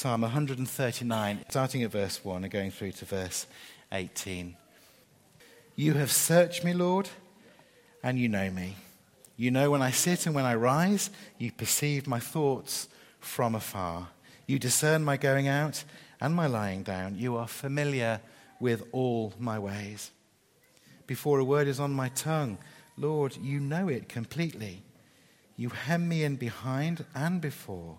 Psalm 139, starting at verse 1 and going through to verse 18. You have searched me, Lord, and you know me. You know when I sit and when I rise. You perceive my thoughts from afar. You discern my going out and my lying down. You are familiar with all my ways. Before a word is on my tongue, Lord, you know it completely. You hem me in behind and before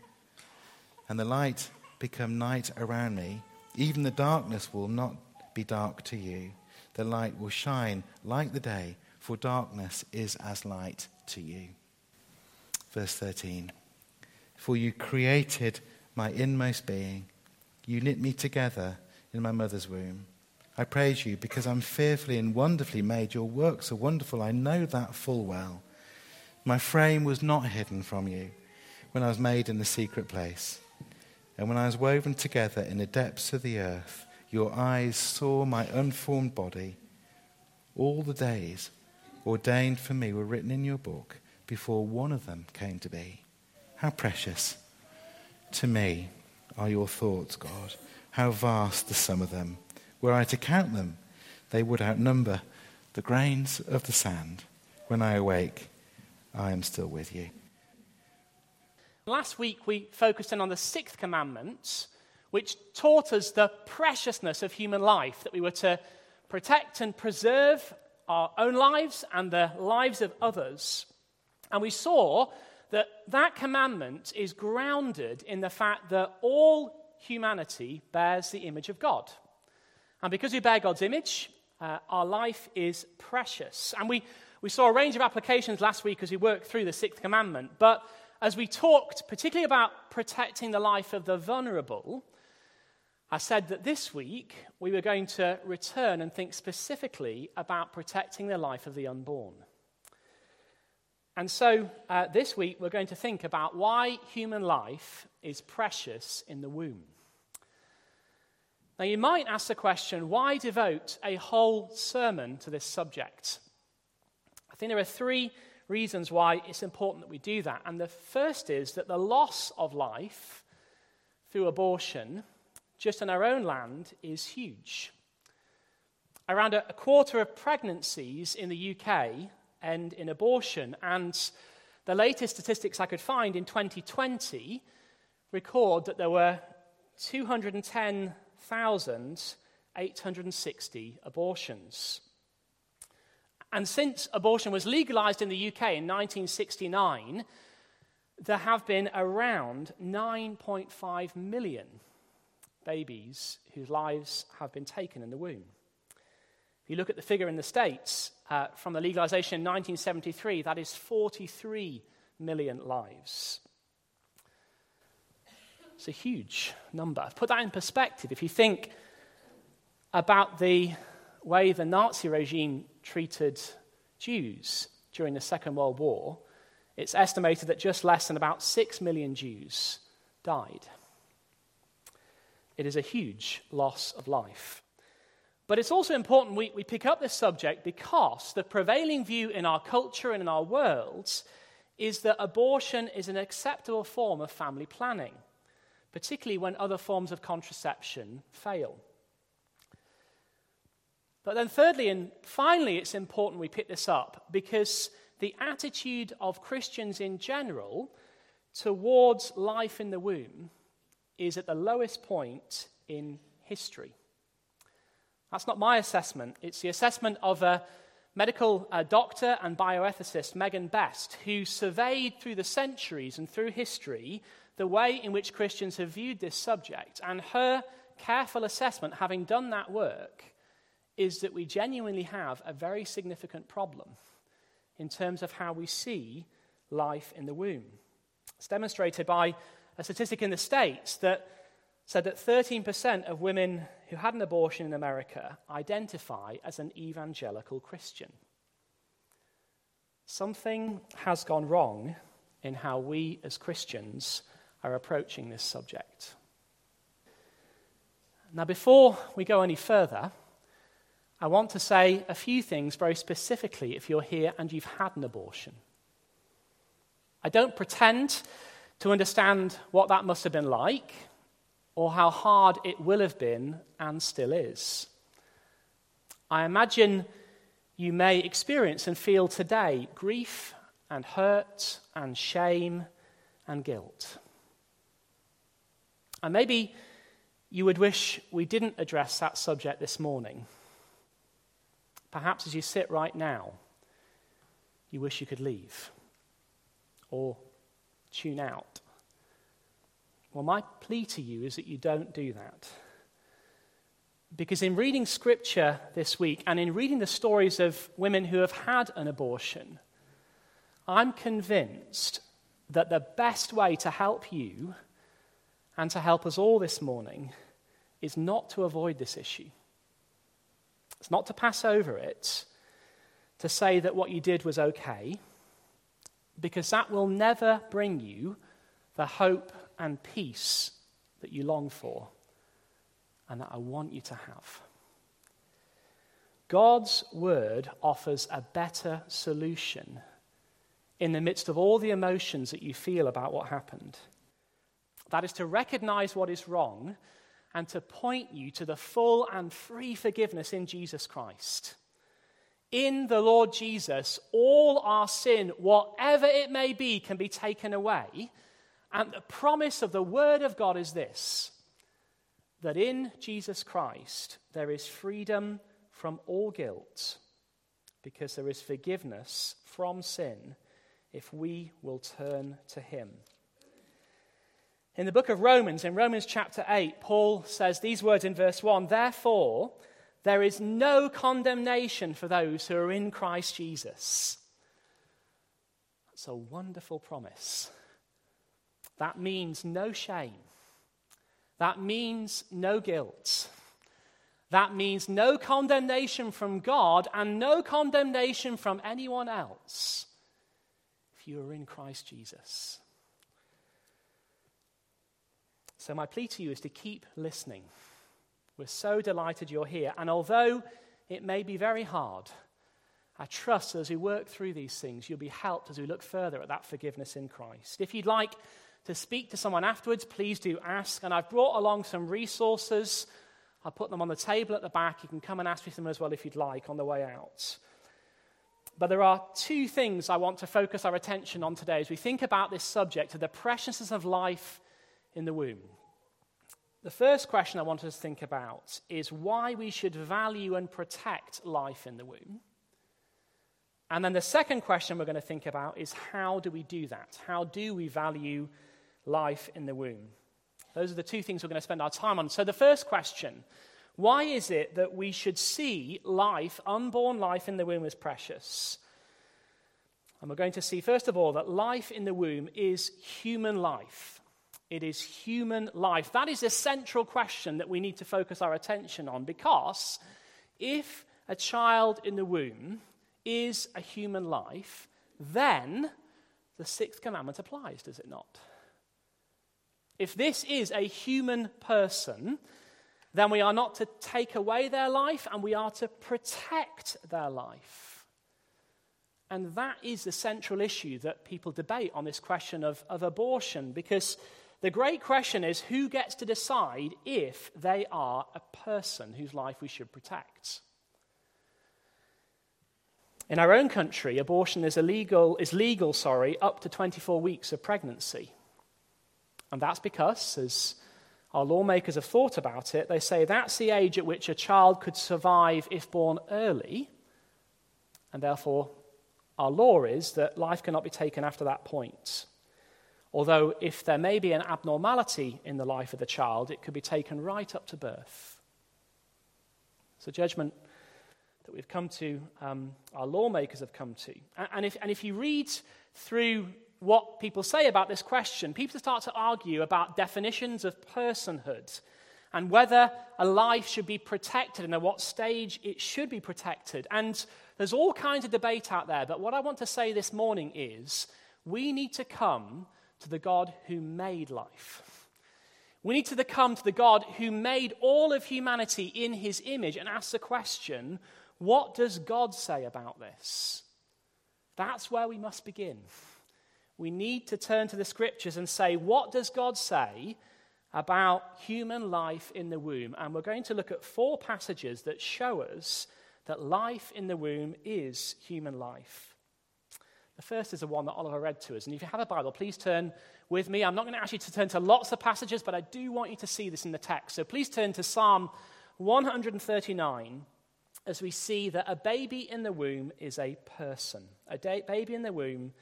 and the light become night around me, even the darkness will not be dark to you. The light will shine like the day, for darkness is as light to you. Verse 13 For you created my inmost being, you knit me together in my mother's womb. I praise you because I'm fearfully and wonderfully made. Your works are wonderful. I know that full well. My frame was not hidden from you when I was made in the secret place. And when I was woven together in the depths of the earth, your eyes saw my unformed body. All the days ordained for me were written in your book before one of them came to be. How precious to me are your thoughts, God. How vast the sum of them. Were I to count them, they would outnumber the grains of the sand. When I awake, I am still with you. Last week we focused in on the sixth commandment, which taught us the preciousness of human life, that we were to protect and preserve our own lives and the lives of others. And we saw that that commandment is grounded in the fact that all humanity bears the image of God. And because we bear God's image, uh, our life is precious. And we, we saw a range of applications last week as we worked through the sixth commandment. But as we talked particularly about protecting the life of the vulnerable, I said that this week we were going to return and think specifically about protecting the life of the unborn. And so uh, this week we're going to think about why human life is precious in the womb. Now, you might ask the question why devote a whole sermon to this subject? I think there are three reasons why it's important that we do that. And the first is that the loss of life through abortion, just in our own land, is huge. Around a quarter of pregnancies in the UK end in abortion, and the latest statistics I could find in 2020 record that there were 210,860 abortions. And since abortion was legalized in the UK in 1969, there have been around 9.5 million babies whose lives have been taken in the womb. If you look at the figure in the States, uh, from the legalization in 1973, that is 43 million lives. It's a huge number. Put that in perspective. If you think about the way the Nazi regime treated Jews during the Second World War, it's estimated that just less than about 6 million Jews died. It is a huge loss of life. But it's also important we, we pick up this subject because the prevailing view in our culture and in our world is that abortion is an acceptable form of family planning particularly when other forms of contraception fail. But then, thirdly and finally, it's important we pick this up because the attitude of Christians in general towards life in the womb is at the lowest point in history. That's not my assessment, it's the assessment of a medical uh, doctor and bioethicist, Megan Best, who surveyed through the centuries and through history the way in which Christians have viewed this subject. And her careful assessment, having done that work, is that we genuinely have a very significant problem in terms of how we see life in the womb. It's demonstrated by a statistic in the States that said that 13% of women who had an abortion in America identify as an evangelical Christian. Something has gone wrong in how we as Christians are approaching this subject. Now, before we go any further, I want to say a few things very specifically if you're here and you've had an abortion. I don't pretend to understand what that must have been like or how hard it will have been and still is. I imagine you may experience and feel today grief and hurt and shame and guilt. And maybe you would wish we didn't address that subject this morning. Perhaps as you sit right now, you wish you could leave or tune out. Well, my plea to you is that you don't do that. Because in reading scripture this week and in reading the stories of women who have had an abortion, I'm convinced that the best way to help you and to help us all this morning is not to avoid this issue. It's not to pass over it, to say that what you did was okay, because that will never bring you the hope and peace that you long for and that I want you to have. God's word offers a better solution in the midst of all the emotions that you feel about what happened. That is to recognize what is wrong and to point you to the full and free forgiveness in Jesus Christ. In the Lord Jesus, all our sin, whatever it may be, can be taken away and the promise of the Word of God is this that in Jesus Christ there is freedom from all guilt because there is forgiveness from sin if we will turn to Him. In the book of Romans, in Romans chapter 8, Paul says these words in verse 1 Therefore, there is no condemnation for those who are in Christ Jesus. That's a wonderful promise. That means no shame. That means no guilt. That means no condemnation from God and no condemnation from anyone else if you are in Christ Jesus. So, my plea to you is to keep listening. We're so delighted you're here. And although it may be very hard, I trust as we work through these things, you'll be helped as we look further at that forgiveness in Christ. If you'd like to speak to someone afterwards, please do ask. And I've brought along some resources. I'll put them on the table at the back. You can come and ask for them as well if you'd like on the way out. But there are two things I want to focus our attention on today as we think about this subject of the preciousness of life in the womb. The first question I want us to think about is why we should value and protect life in the womb. And then the second question we're going to think about is how do we do that? How do we value life in the womb. Those are the two things we're going to spend our time on. So, the first question why is it that we should see life, unborn life in the womb, as precious? And we're going to see, first of all, that life in the womb is human life. It is human life. That is a central question that we need to focus our attention on because if a child in the womb is a human life, then the sixth commandment applies, does it not? If this is a human person, then we are not to take away their life and we are to protect their life. And that is the central issue that people debate on this question of, of abortion because the great question is who gets to decide if they are a person whose life we should protect? In our own country, abortion is, illegal, is legal sorry, up to 24 weeks of pregnancy. And that's because, as our lawmakers have thought about it, they say that's the age at which a child could survive if born early, and therefore our law is that life cannot be taken after that point. Although, if there may be an abnormality in the life of the child, it could be taken right up to birth. It's a judgment that we've come to, um, our lawmakers have come to. And if, and if you read through what people say about this question, people start to argue about definitions of personhood and whether a life should be protected and at what stage it should be protected. And there's all kinds of debate out there, but what I want to say this morning is we need to come to the God who made life. We need to come to the God who made all of humanity in his image and ask the question what does God say about this? That's where we must begin we need to turn to the scriptures and say, what does God say about human life in the womb? And we're going to look at four passages that show us that life in the womb is human life. The first is the one that Oliver read to us. And if you have a Bible, please turn with me. I'm not going to ask you to turn to lots of passages, but I do want you to see this in the text. So please turn to Psalm 139 as we see that a baby in the womb is a person. A baby in the womb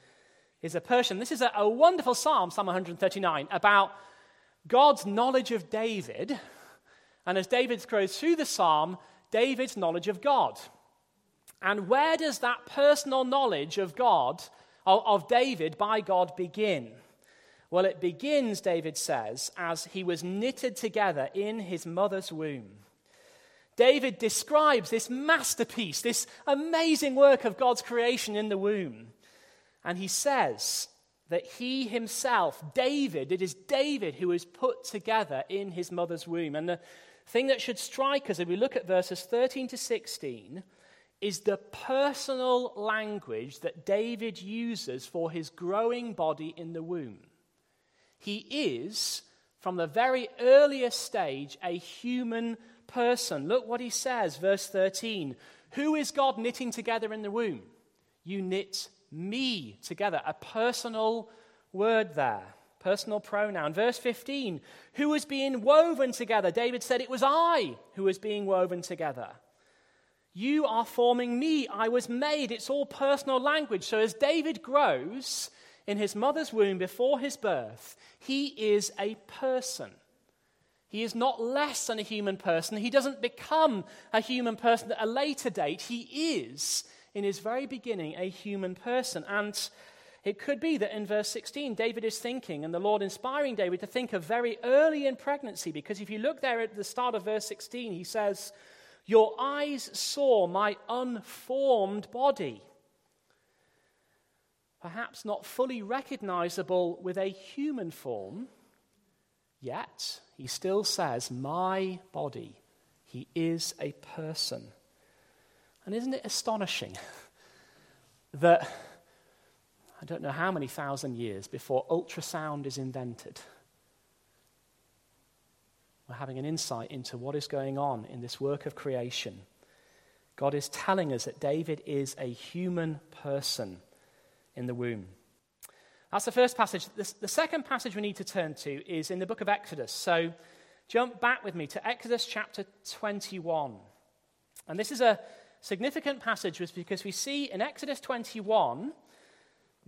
is a person. This is a, a wonderful psalm, Psalm 139, about God's knowledge of David. And as David goes through the psalm, David's knowledge of God. And where does that personal knowledge of God, of, David by God, begin? Well, it begins, David says, as he was knitted together in his mother's womb. David describes this masterpiece, this amazing work of God's creation in the womb. And he says that he himself, David, it is David who is put together in his mother's womb. And the thing that should strike us as we look at verses 13 to 16 is the personal language that David uses for his growing body in the womb. He is, from the very earliest stage, a human person. Look what he says, verse 13. Who is God knitting together in the womb? You knit me together. A personal word there, personal pronoun. Verse 15, who was being woven together? David said, It was I who was being woven together. You are forming me. I was made. It's all personal language. So as David grows in his mother's womb before his birth, he is a person. He is not less than a human person. He doesn't become a human person at a later date. He is in his very beginning a human person. And it could be that in verse 16, David is thinking, and the Lord inspiring David to think of very early in pregnancy, because if you look there at the start of verse 16, he says, Your eyes saw my unformed body. Perhaps not fully recognizable with a human form, yet he still says, My body. He is a person. And isn't it astonishing that I don't know how many thousand years before ultrasound is invented, we're having an insight into what is going on in this work of creation. God is telling us that David is a human person in the womb. That's the first passage. The, the, second passage we need to turn to is in the book of Exodus. So jump back with me to Exodus chapter 21. And this is a, significant passage because we see in Exodus 21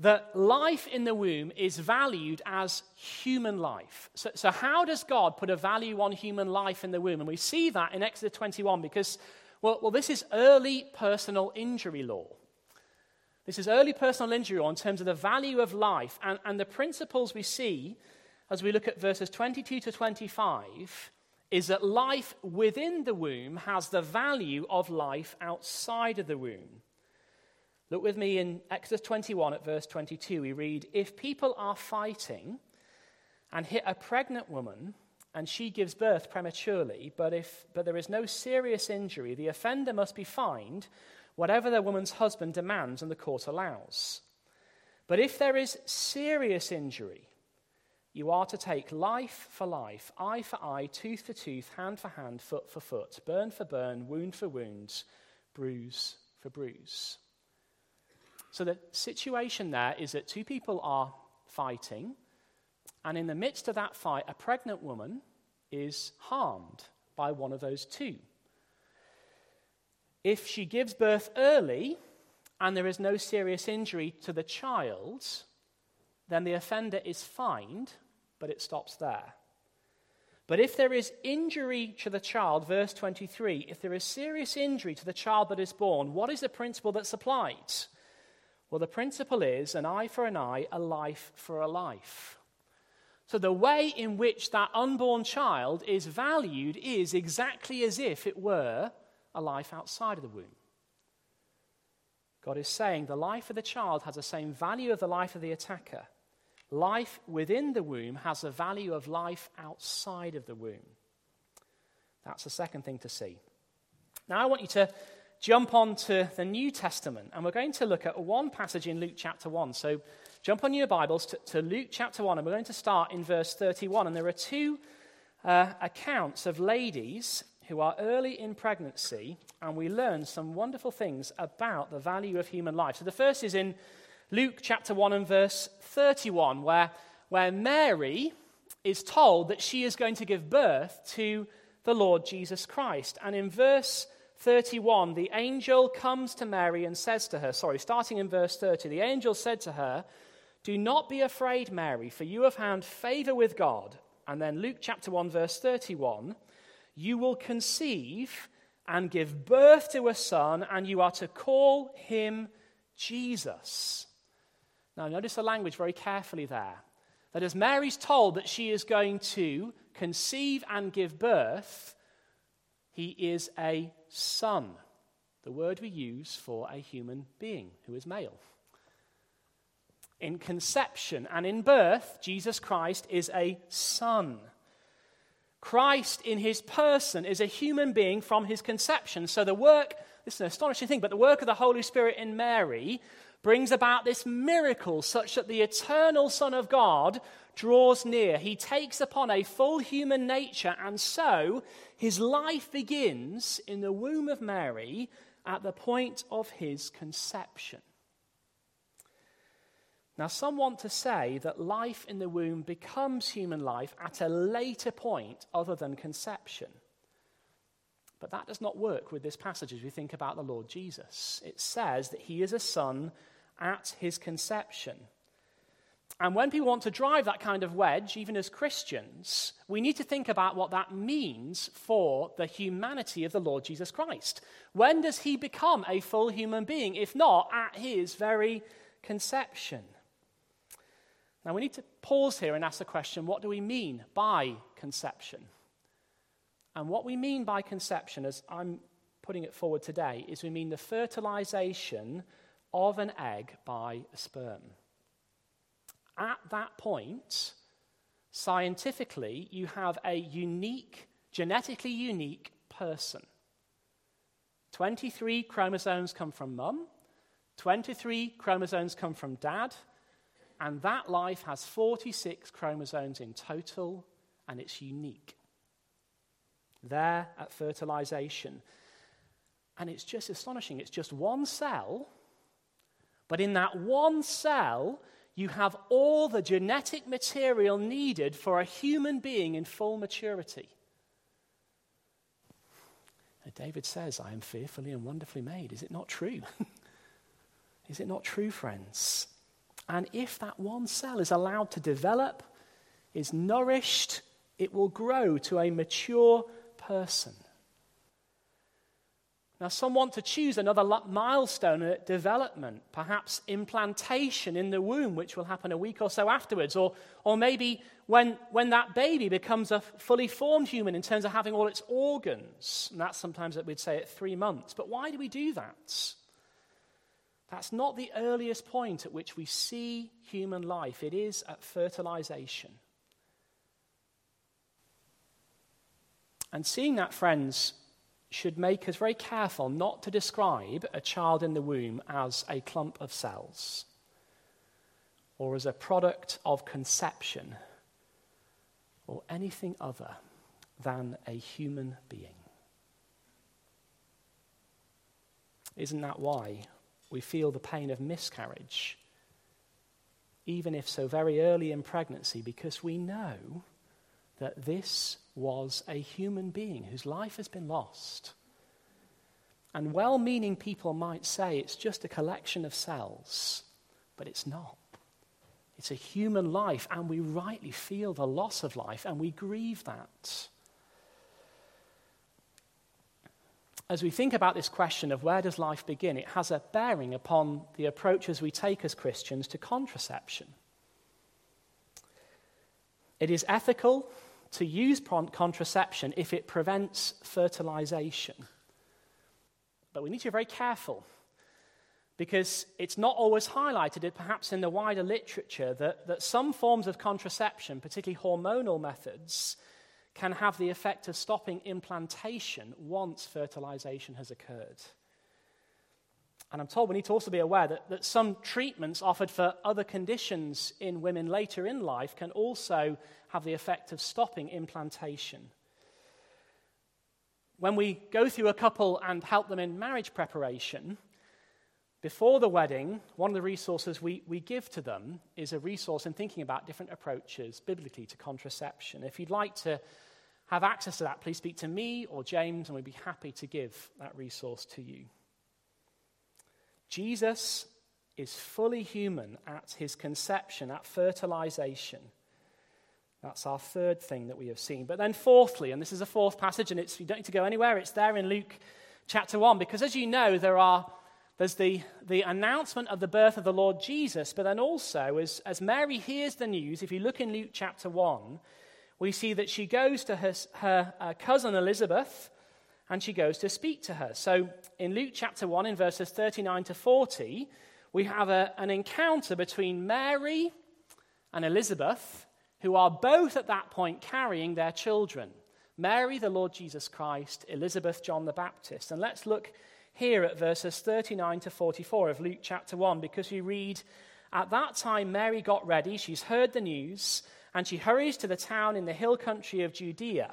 that life in the womb is valued as human life. So, so, how does God put a value on human life in the womb? And we see that in Exodus 21 because, well, well this is early personal injury law. This is early personal injury law in terms of the value of life. And, and the principles we see as we look at verses 22 to 25 is that life within the womb has the value of life outside of the womb. Look with me in Exodus 21 at verse 22. We read If people are fighting and hit a pregnant woman, and she gives birth prematurely, but, if, but there is no serious injury, the offender must be fined whatever the woman's husband demands and the court allows. But if there is serious injury, you are to take life for life, eye for eye, tooth for tooth, hand for hand, foot for foot, burn for burn, wound for wound, bruise for bruise. So the situation there is that two people are fighting, and in the midst of that fight, a pregnant woman is harmed by one of those two. If she gives birth early and there is no serious injury to the child, then the offender is fined but it stops there. But if there is injury to the child, verse 23, if there is serious injury to the child that is born, what is the principle that's applied? Well, the principle is an eye for an eye, a life for a life. So the way in which that unborn child is valued is exactly as if it were a life outside of the womb. God is saying the life of the child has the same value of the life of the attacker. Life within the womb has the value of life outside of the womb. That's the second thing to see. Now, I want you to jump on to the New Testament, and we're going to look at one passage in Luke chapter 1. So, jump on your Bibles to, to Luke chapter 1, and we're going to start in verse 31. And there are two uh, accounts of ladies who are early in pregnancy, and we learn some wonderful things about the value of human life. So, the first is in Luke chapter 1 and verse 31, where, where Mary is told that she is going to give birth to the Lord Jesus Christ. And in verse 31, the angel comes to Mary and says to her, sorry, starting in verse 30, the angel said to her, Do not be afraid, Mary, for you have found favor with God. And then Luke chapter 1, verse 31, you will conceive and give birth to a son, and you are to call him Jesus. Now, notice the language very carefully there. That as Mary's told that she is going to conceive and give birth, he is a son, the word we use for a human being who is male. In conception and in birth, Jesus Christ is a son. Christ in his person is a human being from his conception. So the work, this is an astonishing thing, but the work of the Holy Spirit in Mary brings about this miracle such that the eternal Son of God draws near. He takes upon a full human nature, and so his life begins in the womb of Mary at the point of his conception. Now, some want to say that life in the womb becomes human life at a later point other than conception. But that does not work with this passage as we think about the Lord Jesus. It says that he is a son at his conception. And when people want to drive that kind of wedge, even as Christians, we need to think about what that means for the humanity of the Lord Jesus Christ. When does he become a full human being, if not at his very conception? Now, we need to pause here and ask the question what do we mean by conception? And what we mean by conception, as I'm putting it forward today, is we mean the fertilization of an egg by a sperm. At that point, scientifically, you have a unique, genetically unique person. 23 chromosomes come from mum, 23 chromosomes come from dad, and that life has 46 chromosomes in total, and it's unique. There at fertilization. And it's just astonishing. It's just one cell but in that one cell, you have all the genetic material needed for a human being in full maturity. And David says, I am fearfully and wonderfully made. Is it not true? is it not true, friends? And if that one cell is allowed to develop, is nourished, it will grow to a mature person. Now, some want to choose another milestone at development, perhaps implantation in the womb, which will happen a week or so afterwards, or, or maybe when, when that baby becomes a fully formed human in terms of having all its organs. And that's sometimes that we'd say at three months. But why do we do that? That's not the earliest point at which we see human life, it is at fertilization. And seeing that, friends, should make us very careful not to describe a child in the womb as a clump of cells or as a product of conception or anything other than a human being. Isn't that why we feel the pain of miscarriage, even if so very early in pregnancy, because we know that this was a human being whose life has been lost. And well meaning people might say it's just a collection of cells, but it's not. It's a human life, and we rightly feel the loss of life, and we grieve that. as we think about this question of where does life begin, it has a bearing upon the approaches we take as Christians to contraception. It is ethical to use contraception if it prevents fertilization. But we need to be very careful because it's not always highlighted, perhaps in the wider literature, that, that some forms of contraception, particularly hormonal methods, can have the effect of stopping implantation once fertilization has occurred. And I'm told we need to also be aware that, that some treatments offered for other conditions in women later in life can also have the effect of stopping implantation. When we go through a couple and help them in marriage preparation, before the wedding, one of the resources we, we give to them is a resource in thinking about different approaches biblically to contraception. If you'd like to have access to that, please speak to me or James, and we'd be happy to give that resource to you. Jesus is fully human at his conception, at fertilization. That's our third thing that we have seen. But then, fourthly, and this is a fourth passage, and it's, you don't need to go anywhere, it's there in Luke chapter 1, because as you know, there are there's the, the announcement of the birth of the Lord Jesus, but then also, as, as Mary hears the news, if you look in Luke chapter 1, we see that she goes to her, her uh, cousin Elizabeth and she goes to speak to her. So in Luke chapter 1, in verses 39 to 40, we have a, an encounter between Mary and Elizabeth, who are both at that point carrying their children. Mary, the Lord Jesus Christ, Elizabeth, John the Baptist. And let's look here at verses 39 to 44 of Luke chapter 1 because we read, At that time Mary got ready, she's heard the news, and she hurries to the town in the hill country of Judea,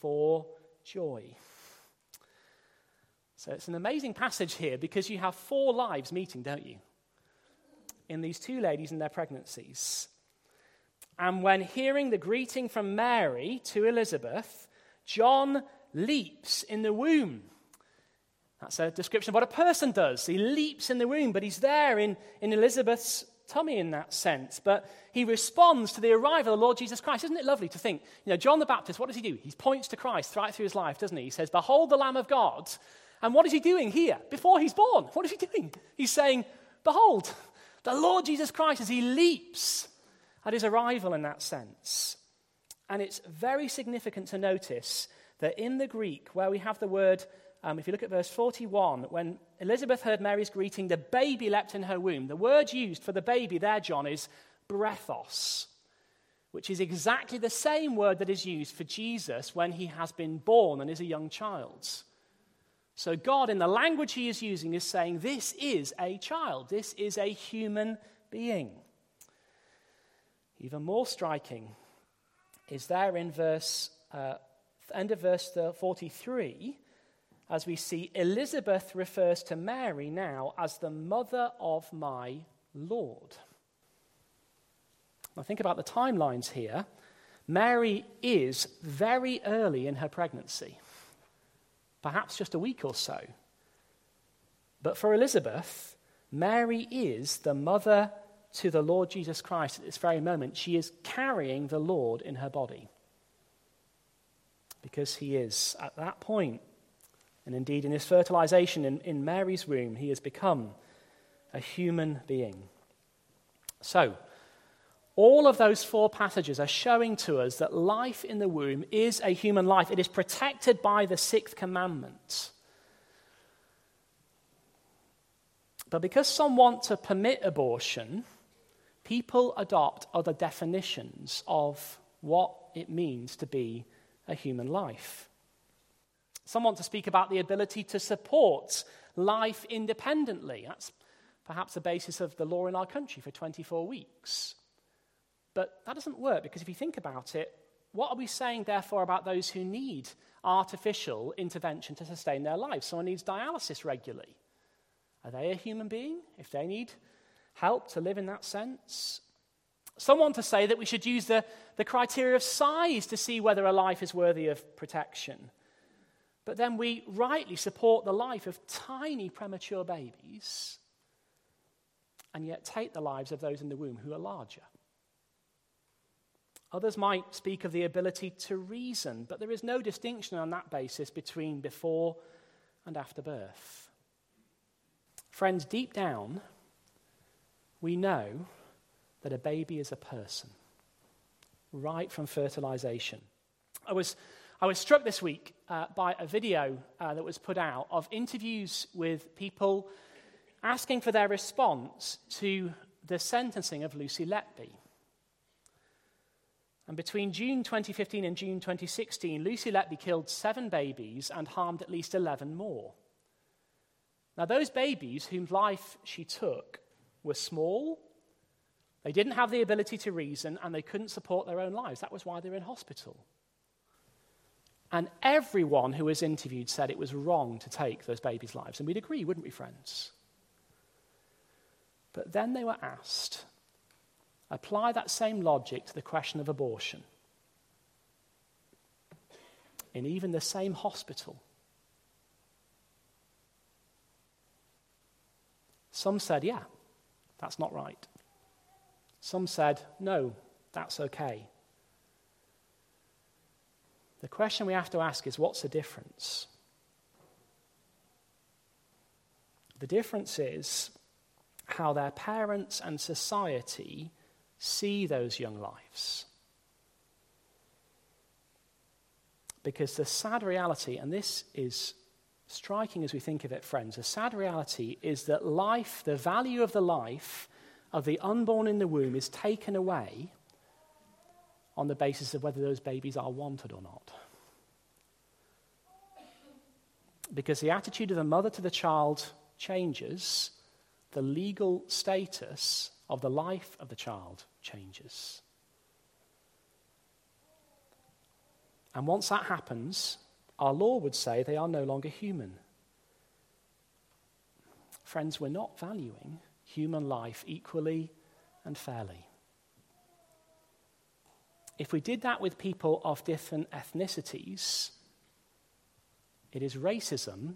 for joy. So it's an amazing passage here because you have four lives meeting, don't you? In these two ladies and their pregnancies. And when hearing the greeting from Mary to Elizabeth, John leaps in the womb that's a description of what a person does. He leaps in the womb, but he's there in, in Elizabeth's tummy in that sense. But he responds to the arrival of the Lord Jesus Christ. Isn't it lovely to think? You know, John the Baptist, what does he do? He points to Christ right through his life, doesn't he? He says, Behold the Lamb of God. And what is he doing here? Before he's born, what is he doing? He's saying, Behold, the Lord Jesus Christ as he leaps at his arrival in that sense. And it's very significant to notice that in the Greek, where we have the word um, if you look at verse 41, when Elizabeth heard Mary's greeting, the baby leapt in her womb. The word used for the baby there, John, is brephos, which is exactly the same word that is used for Jesus when he has been born and is a young child. So, God, in the language he is using, is saying, This is a child, this is a human being. Even more striking is there in verse, uh, end of verse 43 as we see Elizabeth refers to Mary now as the mother of my Lord. Now, think about the timelines here. Mary is very early in her pregnancy, perhaps just a week or so. But for Elizabeth, Mary is the mother to the Lord Jesus Christ at this very moment. She is carrying the Lord in her body because he is, at that point, and indeed, in his fertilization in, in Mary's womb, he has become a human being. So, all of those four passages are showing to us that life in the womb is a human life. It is protected by the sixth commandment. But because some want to permit abortion, people adopt other definitions of what it means to be a human life. Some want to speak about the ability to support life independently. That's perhaps the basis of the law in our country for 24 weeks. But that doesn't work because if you think about it, what are we saying, therefore, about those who need artificial intervention to sustain their lives? Someone needs dialysis regularly. Are they a human being if they need help to live in that sense? Someone to say that we should use the, the criteria of size to see whether a life is worthy of protection. But then we rightly support the life of tiny premature babies and yet take the lives of those in the womb who are larger. Others might speak of the ability to reason, but there is no distinction on that basis between before and after birth. Friends, deep down, we know that a baby is a person, right from fertilization. I was, I was struck this week uh, by a video uh, that was put out of interviews with people asking for their response to the sentencing of Lucy Letby. And between June 2015 and June 2016, Lucy Letby killed seven babies and harmed at least 11 more. Now, those babies whose life she took were small, they didn't have the ability to reason, and they couldn't support their own lives. That was why they were in hospital. And everyone who was interviewed said it was wrong to take those babies' lives. And we'd agree, wouldn't we, friends? But then they were asked, apply that same logic to the question of abortion. In even the same hospital. Some said, yeah, that's not right. Some said, no, that's okay. The question we have to ask is what's the difference? The difference is how their parents and society see those young lives. Because the sad reality, and this is striking as we think of it, friends, the sad reality is that life, the value of the life of the unborn in the womb, is taken away on the basis of whether those babies are wanted or not. Because the attitude of the mother to the child changes the legal status of the life of the child changes. And once that happens, our law would say they are no longer human. Friends, we're not valuing human life equally and fairly. If we did that with people of different ethnicities, it is racism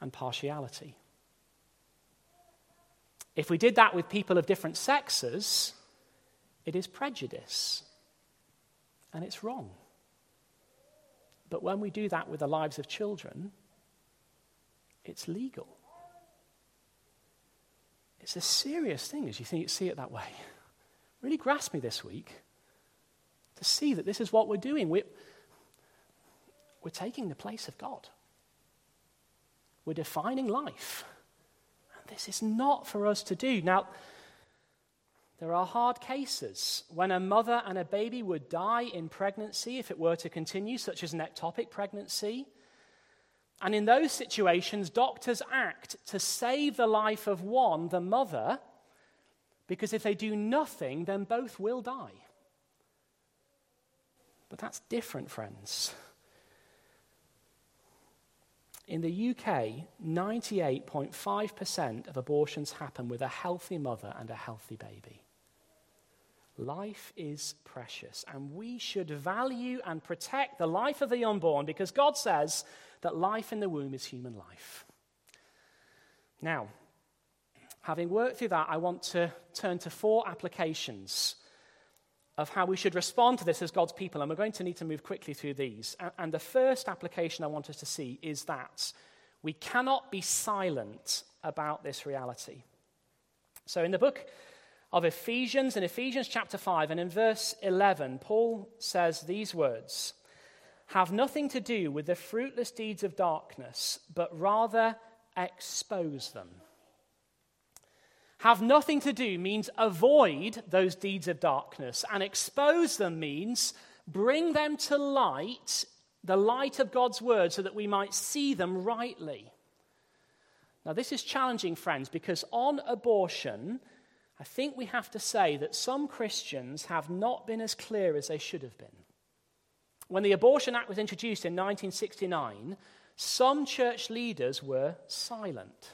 and partiality. If we did that with people of different sexes, it is prejudice. And it's wrong. But when we do that with the lives of children, it's legal. It's a serious thing as you think, see it that way. Really grasp me this week to see that this is what we're doing. We're, we're taking the place of God, we're defining life. And this is not for us to do. Now, there are hard cases when a mother and a baby would die in pregnancy if it were to continue, such as an ectopic pregnancy. And in those situations, doctors act to save the life of one, the mother, because if they do nothing, then both will die. But that's different, friends. In the UK, 98.5% of abortions happen with a healthy mother and a healthy baby. Life is precious, and we should value and protect the life of the unborn because God says that life in the womb is human life. Now, having worked through that, I want to turn to four applications of how we should respond to this as God's people. And we're going to need to move quickly through these. And the first application I want us to see is that we cannot be silent about this reality. So in the book of Ephesians, in Ephesians chapter 5, and in verse 11, Paul says these words Have nothing to do with the fruitless deeds of darkness, but rather expose them. Have nothing to do means avoid those deeds of darkness, and expose them means bring them to light, the light of God's word, so that we might see them rightly. Now, this is challenging, friends, because on abortion, I think we have to say that some Christians have not been as clear as they should have been. When the Abortion Act was introduced in 1969, some church leaders were silent.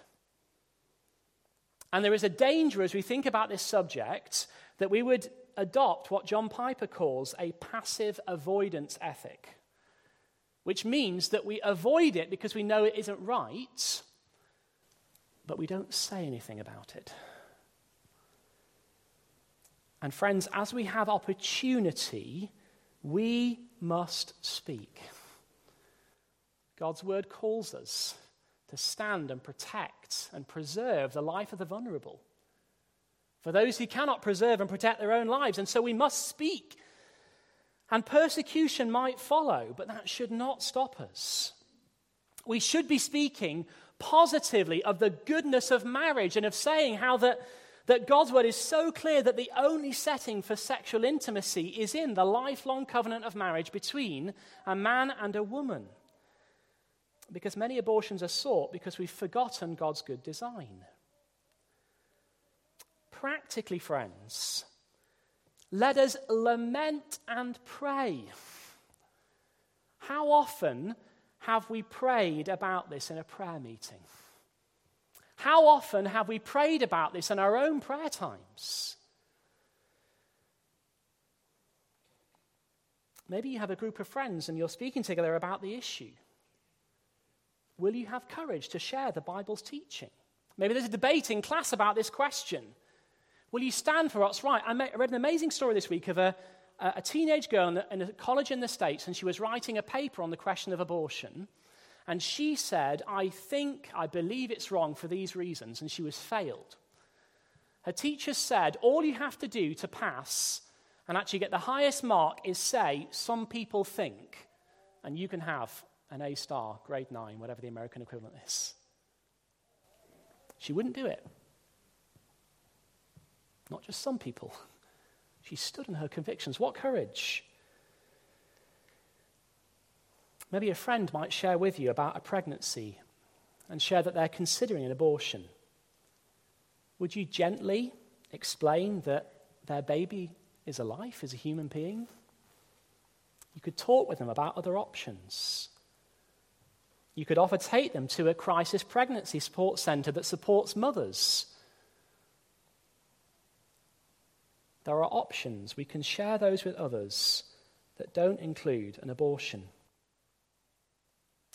And there is a danger as we think about this subject that we would adopt what John Piper calls a passive avoidance ethic, which means that we avoid it because we know it isn't right, but we don't say anything about it. And, friends, as we have opportunity, we must speak. God's word calls us to stand and protect and preserve the life of the vulnerable. For those who cannot preserve and protect their own lives, and so we must speak. And persecution might follow, but that should not stop us. We should be speaking positively of the goodness of marriage and of saying how that, that God's word is so clear that the only setting for sexual intimacy is in the lifelong covenant of marriage between a man and a woman. Because many abortions are sought because we've forgotten God's good design. Practically, friends, let us lament and pray. How often have we prayed about this in a prayer meeting? How often have we prayed about this in our own prayer times? Maybe you have a group of friends and you're speaking together about the issue. Will you have courage to share the Bible's teaching? Maybe there's a debate in class about this question. Will you stand for what's right? I read an amazing story this week of a, a teenage girl in a college in the States, and she was writing a paper on the question of abortion. And she said, I think, I believe it's wrong for these reasons, and she was failed. Her teacher said, All you have to do to pass and actually get the highest mark is say, Some people think, and you can have an A star, grade 9, whatever the American equivalent is. She wouldn't do it. Not just some people. She stood in her convictions. What courage! Maybe a friend might share with you about a pregnancy and share that they're considering an abortion. Would you gently explain that their baby is alive, is a human being? You could talk with them about other options. You could offer take them to a crisis pregnancy support center that supports mothers. There are options. We can share those with others that don't include an abortion.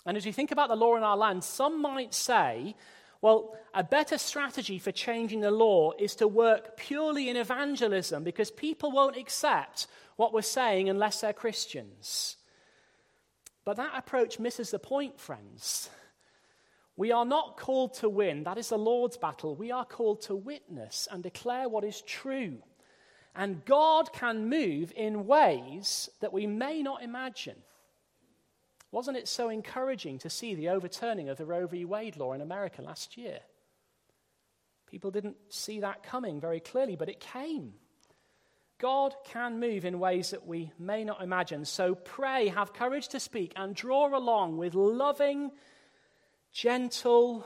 And as we think about the law in our land, some might say, well, a better strategy for changing the law is to work purely in evangelism because people won't accept what we're saying unless they're Christians. But that approach misses the point, friends. We are not called to win. That is the Lord's battle. We are called to witness and declare what is true. And God can move in ways that we may not imagine. Wasn't it so encouraging to see the overturning of the Roe v. Wade law in America last year? People didn't see that coming very clearly, but it came. God can move in ways that we may not imagine. So pray, have courage to speak, and draw along with loving, gentle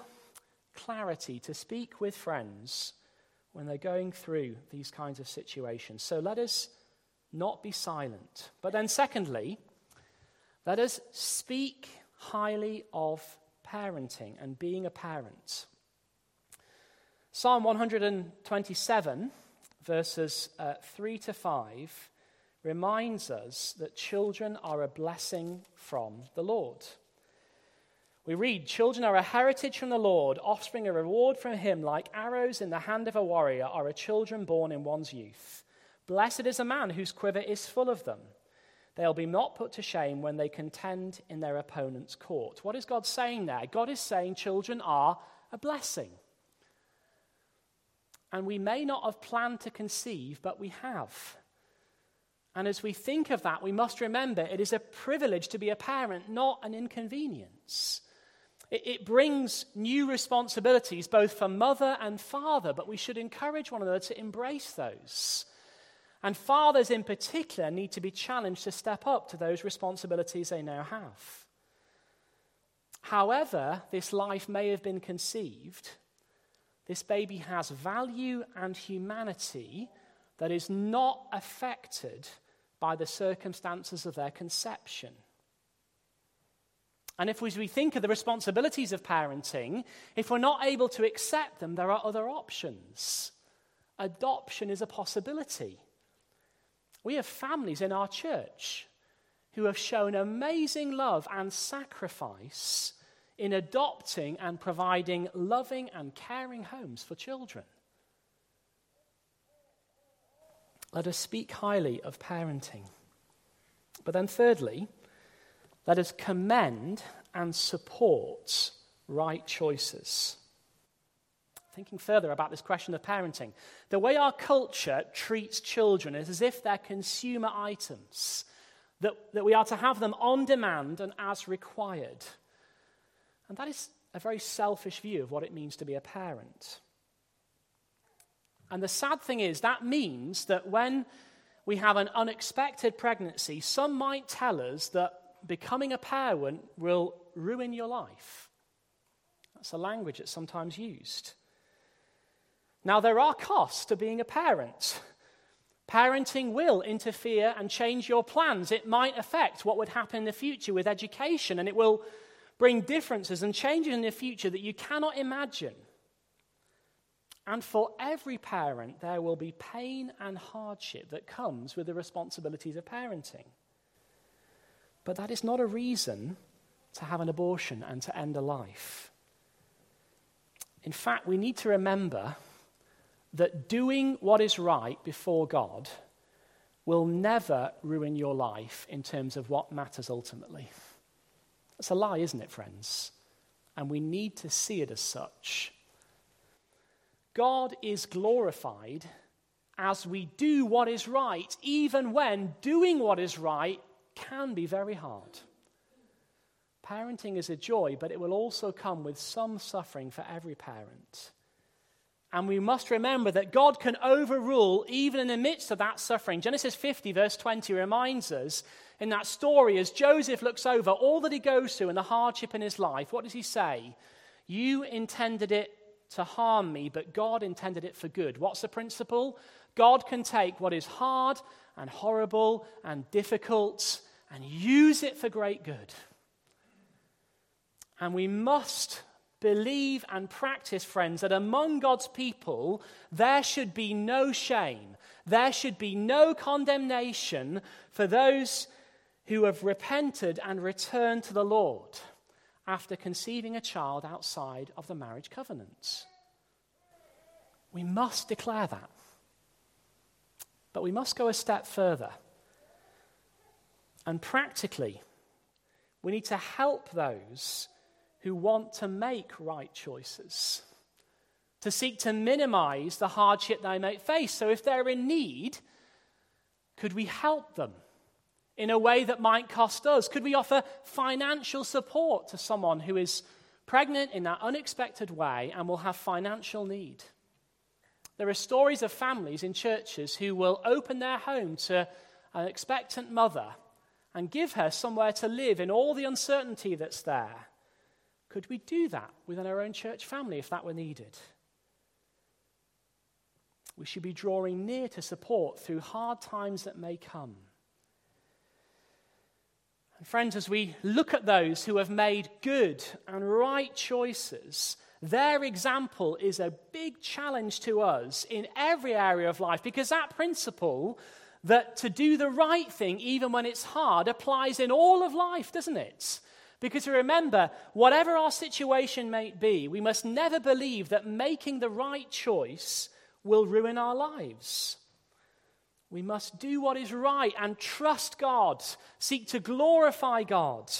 clarity to speak with friends when they're going through these kinds of situations. So let us not be silent. But then, secondly, let us speak highly of parenting and being a parent. Psalm 127 verses uh, 3 to 5, reminds us that children are a blessing from the Lord. We read, Children are a heritage from the Lord, offspring a reward from him, like arrows in the hand of a warrior are a children born in one's youth. Blessed is a man whose quiver is full of them. They'll be not put to shame when they contend in their opponent's court. What is God saying there? God is saying children are a blessing. And we may not have planned to conceive, but we have. And as we think of that, we must remember it is a privilege to be a parent, not an inconvenience. It, it, brings new responsibilities both for mother and father, but we should encourage one another to embrace those. And fathers in particular need to be challenged to step up to those responsibilities they now have. However, this life may have been conceived, this baby has value and humanity that is not affected by the circumstances of their conception. And if we think of the responsibilities of parenting, if we're not able to accept them, there are other options. Adoption is a possibility. We have families in our church who have shown amazing love and sacrifice in adopting and providing loving and caring homes for children. Let us speak highly of parenting. But then, thirdly, let us commend and support right choices. Thinking further about this question of parenting, the way our culture treats children is as if they're consumer items, that, that we are to have them on demand and as required. And that is a very selfish view of what it means to be a parent. And the sad thing is, that means that when we have an unexpected pregnancy, some might tell us that becoming a parent will ruin your life. That's a language that's sometimes used. Now, there are costs to being a parent. Parenting will interfere and change your plans. It might affect what would happen in the future with education, and it will bring differences and changes in the future that you cannot imagine. And for every parent, there will be pain and hardship that comes with the responsibilities of parenting. But that is not a reason to have an abortion and to end a life. In fact, we need to remember that doing what is right before God will never ruin your life in terms of what matters ultimately. That's a lie, isn't it, friends? And we need to see it as such. God is glorified as we do what is right, even when doing what is right can be very hard. Parenting is a joy, but it will also come with some suffering for every parent. And we must remember that God can overrule even in the midst of that suffering. Genesis 50, verse 20, reminds us in that story as Joseph looks over all that he goes through and the hardship in his life, what does he say? You intended it to harm me, but God intended it for good. What's the principle? God can take what is hard and horrible and difficult and use it for great good. And we must believe and practice, friends, that among God's people, there should be no shame, there should be no condemnation for those who have repented and returned to the Lord after conceiving a child outside of the marriage covenant. We must declare that. But we must go a step further. And practically, we need to help those who want to make right choices, to seek to minimize the hardship they may face. So if they're in need, could we help them in a way that might cost us? Could we offer financial support to someone who is pregnant in that unexpected way and will have financial need? There are stories of families in churches who will open their home to an expectant mother and give her somewhere to live in all the uncertainty that's there. Could we do that within our own church family if that were needed? We should be drawing near to support through hard times that may come. And friends, as we look at those who have made good and right choices, their example is a big challenge to us in every area of life because that principle that to do the right thing, even when it's hard, applies in all of life, doesn't it? Because remember, whatever our situation may be, we must never believe that making the right choice will ruin our lives. We must do what is right and trust God, seek to glorify God,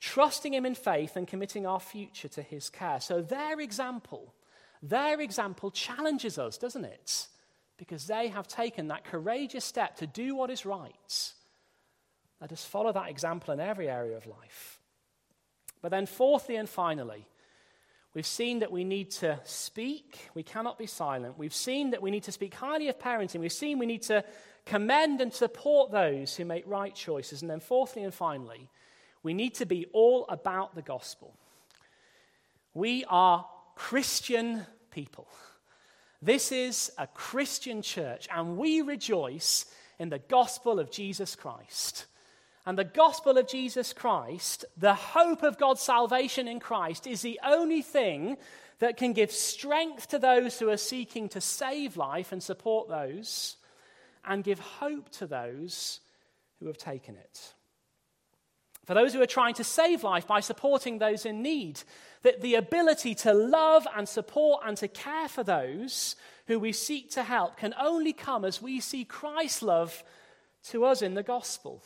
trusting Him in faith and committing our future to His care. So, their example, their example challenges us, doesn't it? because they have taken that courageous step to do what is right. Let us follow that example in every area of life. But then, fourthly and finally, we've seen that we need to speak. We cannot be silent. We've seen that we need to speak highly of parenting. We've seen we need to commend and support those who make right choices. And then, fourthly and finally, we need to be all about the gospel. We are Christian people. This is a Christian church, and we rejoice in the gospel of Jesus Christ. And the gospel of Jesus Christ, the hope of God's salvation in Christ, is the only thing that can give strength to those who are seeking to save life and support those, and give hope to those who have taken it. For those who are trying to save life by supporting those in need, that the ability to love and support and to care for those who we seek to help can only come as we see Christ's love to us in the gospel.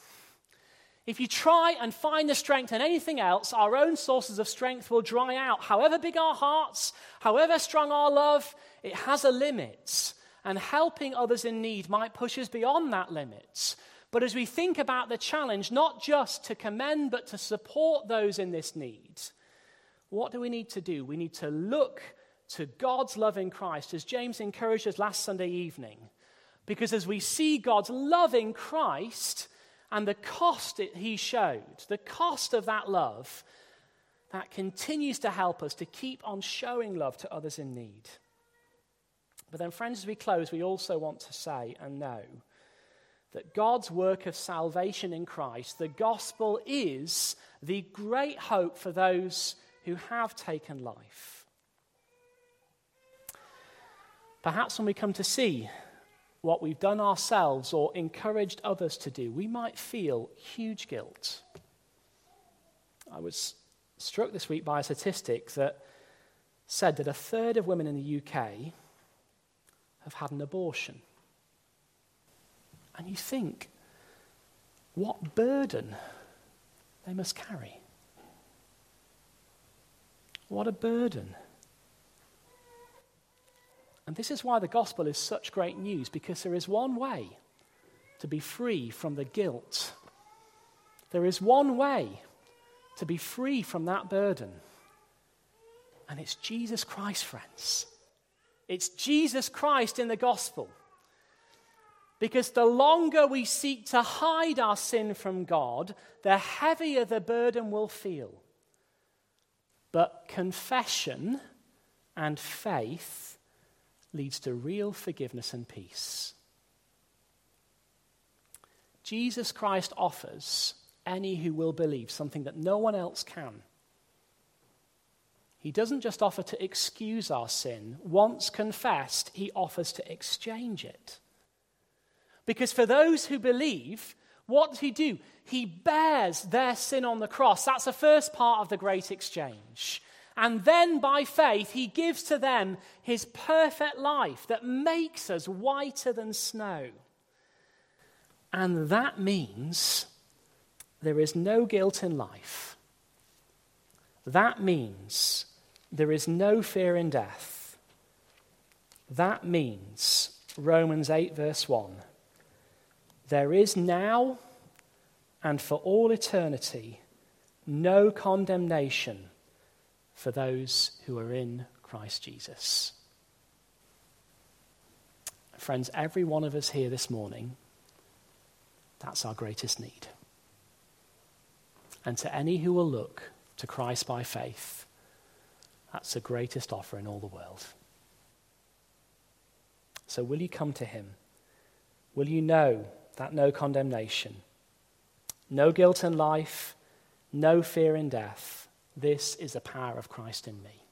If you try and find the strength in anything else, our own sources of strength will dry out. However big our hearts, however strong our love, it has a limit. And helping others in need might push us beyond that limit. But as we think about the challenge, not just to commend, but to support those in this need, what do we need to do? We need to look to God's love in Christ, as James encouraged us last Sunday evening. Because as we see God's love in Christ, and the cost it, he showed, the cost of that love, that continues to help us to keep on showing love to others in need. But then, friends, as we close, we also want to say and know that God's work of salvation in Christ, the gospel, is the great hope for those who have taken life. Perhaps when we come to see what we've done ourselves or encouraged others to do, we might feel huge guilt. I was struck this week by a statistic that said that a third of women in the UK have had an abortion. And you think, what burden they must carry. What a burden. And this is why the gospel is such great news, because there is one way to be free from the guilt. There is one way to be free from that burden. And it's Jesus Christ, friends. It's Jesus Christ in the gospel. Because the longer we seek to hide our sin from God, the heavier the burden will feel. But confession and faith leads to real forgiveness and peace. Jesus Christ offers any who will believe something that no one else can. He doesn't just offer to excuse our sin. Once confessed, he offers to exchange it. Because for those who believe, what does he do? He bears their sin on the cross. That's the first part of the great exchange. And then by faith, he gives to them his perfect life that makes us whiter than snow. And that means there is no guilt in life. That means there is no fear in death. That means, Romans 8, verse 1, there is now and for all eternity no condemnation for those who are in Christ Jesus. Friends, every one of us here this morning, that's our greatest need. And to any who will look to Christ by faith, that's the greatest offer in all the world. So, will you come to Him? Will you know that no condemnation, no guilt in life, no fear in death? This is the power of Christ in me.